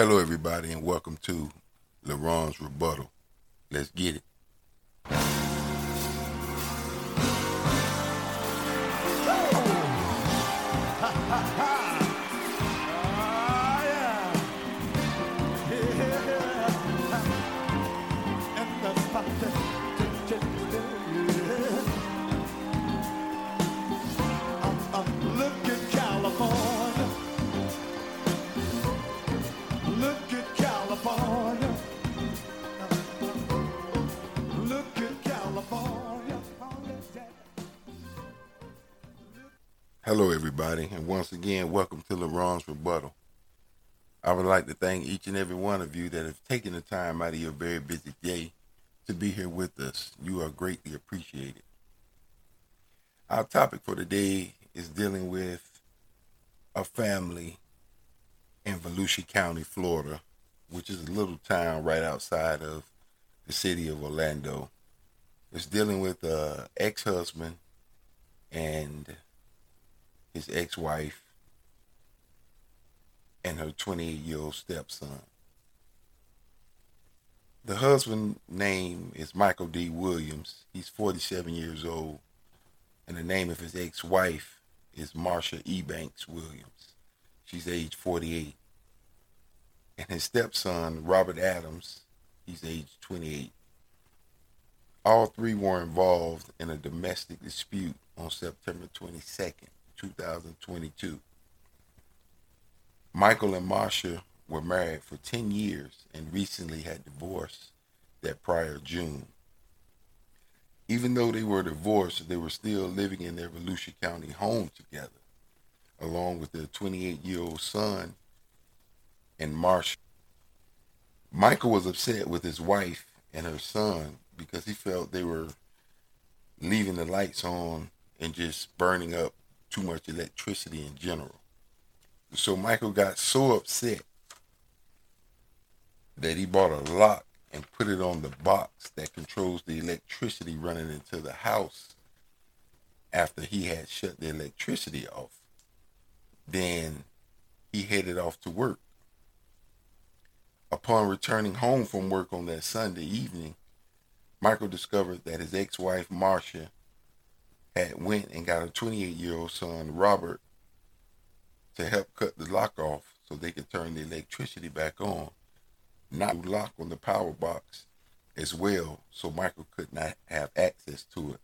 Hello, everybody, and welcome to LeRon's Rebuttal. Let's get it. Hello, everybody, and once again, welcome to LeRon's Rebuttal. I would like to thank each and every one of you that have taken the time out of your very busy day to be here with us. You are greatly appreciated. Our topic for today is dealing with a family in Volusia County, Florida, which is a little town right outside of the city of Orlando. It's dealing with a ex-husband and his ex-wife and her 28-year-old stepson. The husband name is Michael D. Williams. He's 47 years old. And the name of his ex-wife is Marsha Ebanks Williams. She's age 48. And his stepson, Robert Adams, he's age 28. All three were involved in a domestic dispute on September 22nd, 2022. Michael and Marsha were married for 10 years and recently had divorced that prior June. Even though they were divorced, they were still living in their Volusia County home together, along with their 28 year old son and Marsha. Michael was upset with his wife and her son because he felt they were leaving the lights on and just burning up too much electricity in general. So Michael got so upset that he bought a lock and put it on the box that controls the electricity running into the house after he had shut the electricity off. Then he headed off to work. Upon returning home from work on that Sunday evening, Michael discovered that his ex-wife Marsha had went and got a 28-year-old son Robert to help cut the lock off so they could turn the electricity back on. Not lock on the power box as well, so Michael could not have access to it.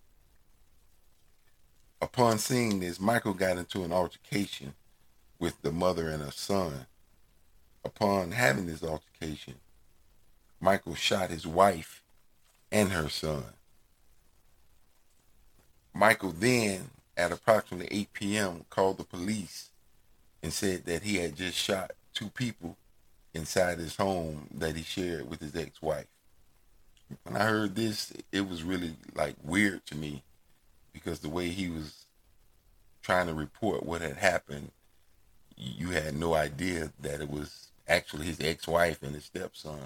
Upon seeing this, Michael got into an altercation with the mother and her son. Upon having this altercation, Michael shot his wife and her son. Michael then, at approximately 8 p.m., called the police and said that he had just shot two people inside his home that he shared with his ex-wife. When I heard this, it was really like weird to me because the way he was trying to report what had happened, you had no idea that it was actually his ex-wife and his stepson.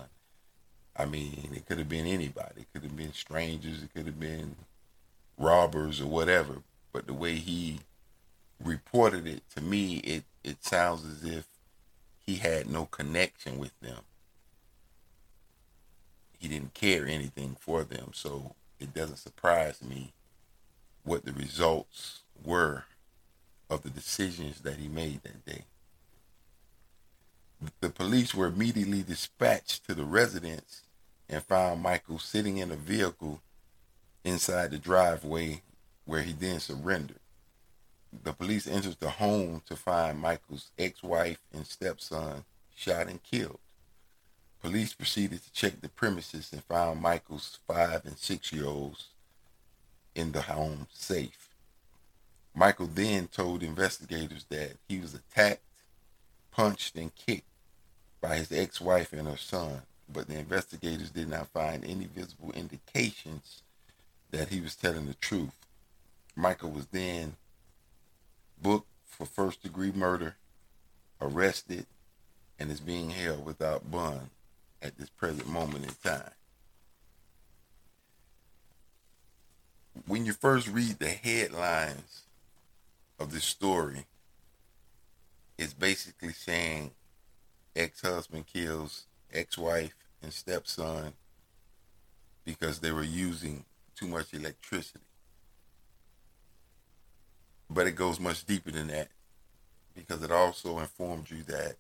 I mean, it could have been anybody. It could have been strangers. It could have been robbers or whatever. But the way he reported it to me, it it sounds as if he had no connection with them. He didn't care anything for them, so it doesn't surprise me what the results were of the decisions that he made that day. The police were immediately dispatched to the residence and found Michael sitting in a vehicle inside the driveway where he then surrendered. The police entered the home to find Michael's ex-wife and stepson shot and killed. Police proceeded to check the premises and found Michael's five and six year olds in the home safe. Michael then told investigators that he was attacked, punched, and kicked by his ex-wife and her son, but the investigators did not find any visible indications that he was telling the truth. Michael was then booked for first degree murder, arrested, and is being held without bond at this present moment in time. When you first read the headlines of this story, it's basically saying ex-husband kills ex-wife and stepson because they were using too much electricity. But it goes much deeper than that because it also informed you that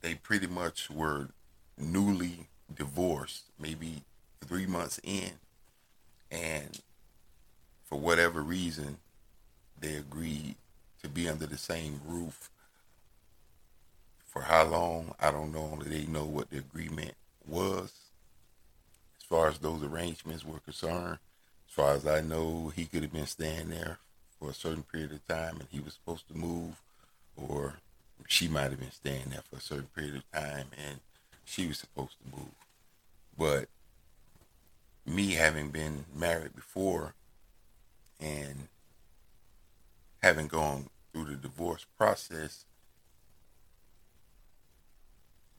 they pretty much were newly divorced, maybe three months in, and for whatever reason, they agreed to be under the same roof. For how long, I don't know. They know what the agreement was. As far as those arrangements were concerned, as far as I know, he could have been staying there for a certain period of time and he was supposed to move, or she might have been staying there for a certain period of time and she was supposed to move. But me having been married before and having gone through the divorce process,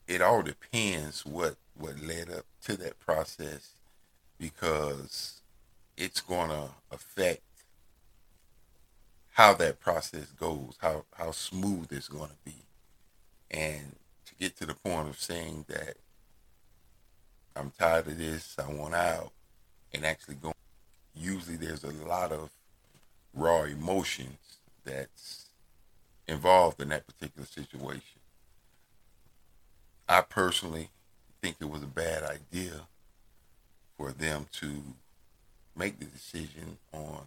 it all depends what what led up to that process because it's going to affect how that process goes, how how smooth it's going to be, and to get to the point of saying that I'm tired of this, I want out, and actually going. Usually, there's a lot of raw emotions that's involved in that particular situation. I personally think it was a bad idea for them to make the decision on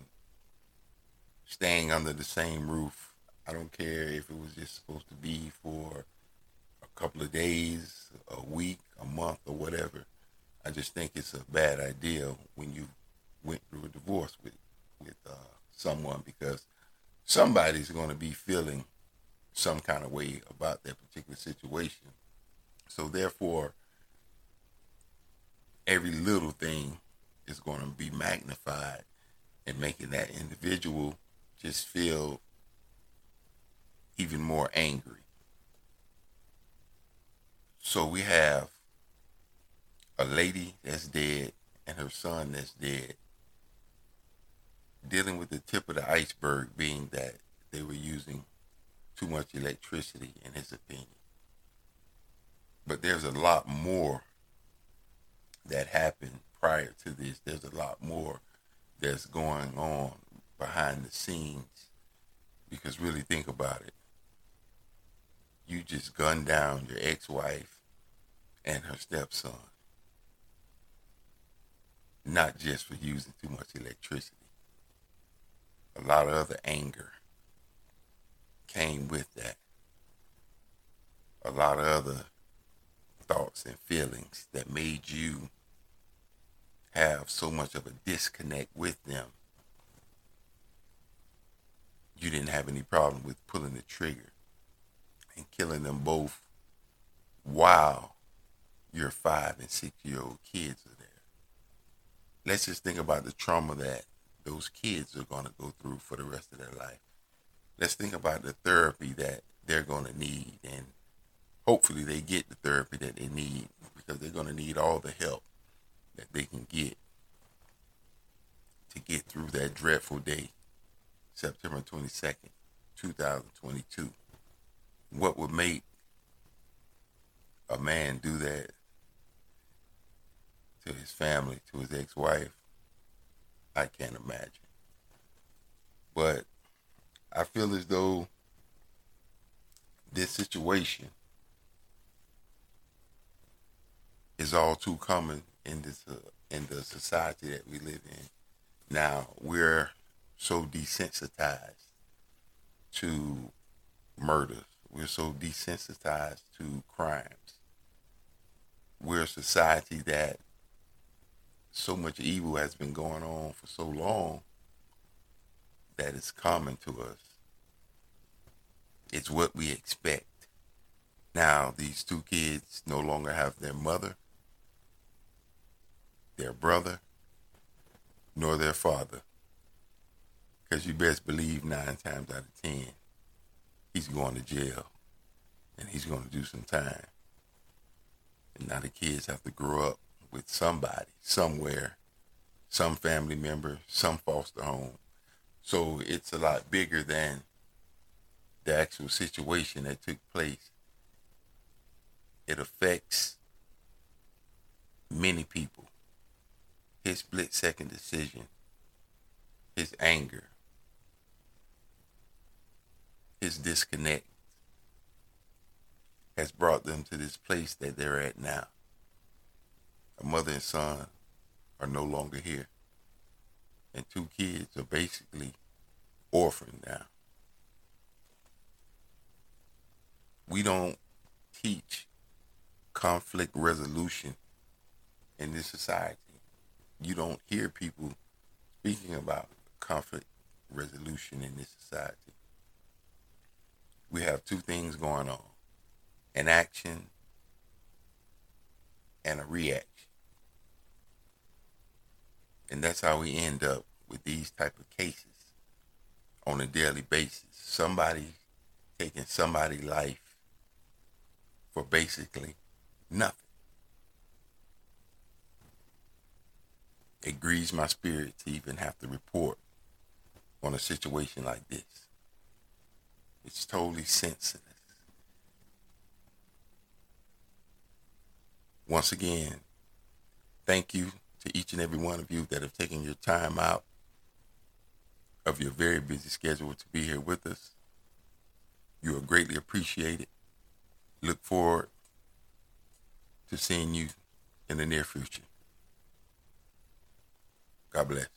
staying under the same roof. I don't care if it was just supposed to be for a couple of days, a week, a month, or whatever. I just think it's a bad idea when you went through a divorce with with uh, someone because somebody's going to be feeling some kind of way about that particular situation. So therefore, every little thing is going to be magnified and making that individual just feel even more angry. So we have a lady that's dead and her son that's dead dealing with the tip of the iceberg being that they were using too much electricity, in his opinion. But there's a lot more that happened prior to this. There's a lot more that's going on behind the scenes. Because really think about it. You just gunned down your ex-wife and her stepson. Not just for using too much electricity a lot of other anger came with that. A lot of other thoughts and feelings that made you have so much of a disconnect with them. You didn't have any problem with pulling the trigger and killing them both while your five and six year old kids are there. Let's just think about the trauma that those kids are going to go through for the rest of their life. Let's think about the therapy that they're going to need, and hopefully they get the therapy that they need because they're going to need all the help that they can get to get through that dreadful day, September 22nd, 2022. What would make a man do that to his family, to his ex-wife, I can't imagine. But I feel as though this situation is all too common in this uh, in the society that we live in. Now we're so desensitized to murders. We're so desensitized to crimes. We're a society that so much evil has been going on for so long that it's common to us. It's what we expect. Now, these two kids no longer have their mother, their brother, nor their father. Because you best believe nine times out of ten, he's going to jail and he's going to do some time. And now the kids have to grow up with somebody, somewhere, some family member, some foster home. So it's a lot bigger than the actual situation that took place it affects many people. His split second decision, his anger, his disconnect has brought them to this place that they're at now. A mother and son are no longer here. And two kids are basically orphaned now. We don't teach conflict resolution in this society. You don't hear people speaking about conflict resolution in this society. We have two things going on an action and a reaction. And that's how we end up with these type of cases on a daily basis. Somebody taking somebody's life for basically nothing. It grieves my spirit to even have to report on a situation like this. It's totally senseless. Once again, thank you to each and every one of you that have taken your time out of your very busy schedule to be here with us. You are greatly appreciated. Look forward to seeing you in the near future. God bless.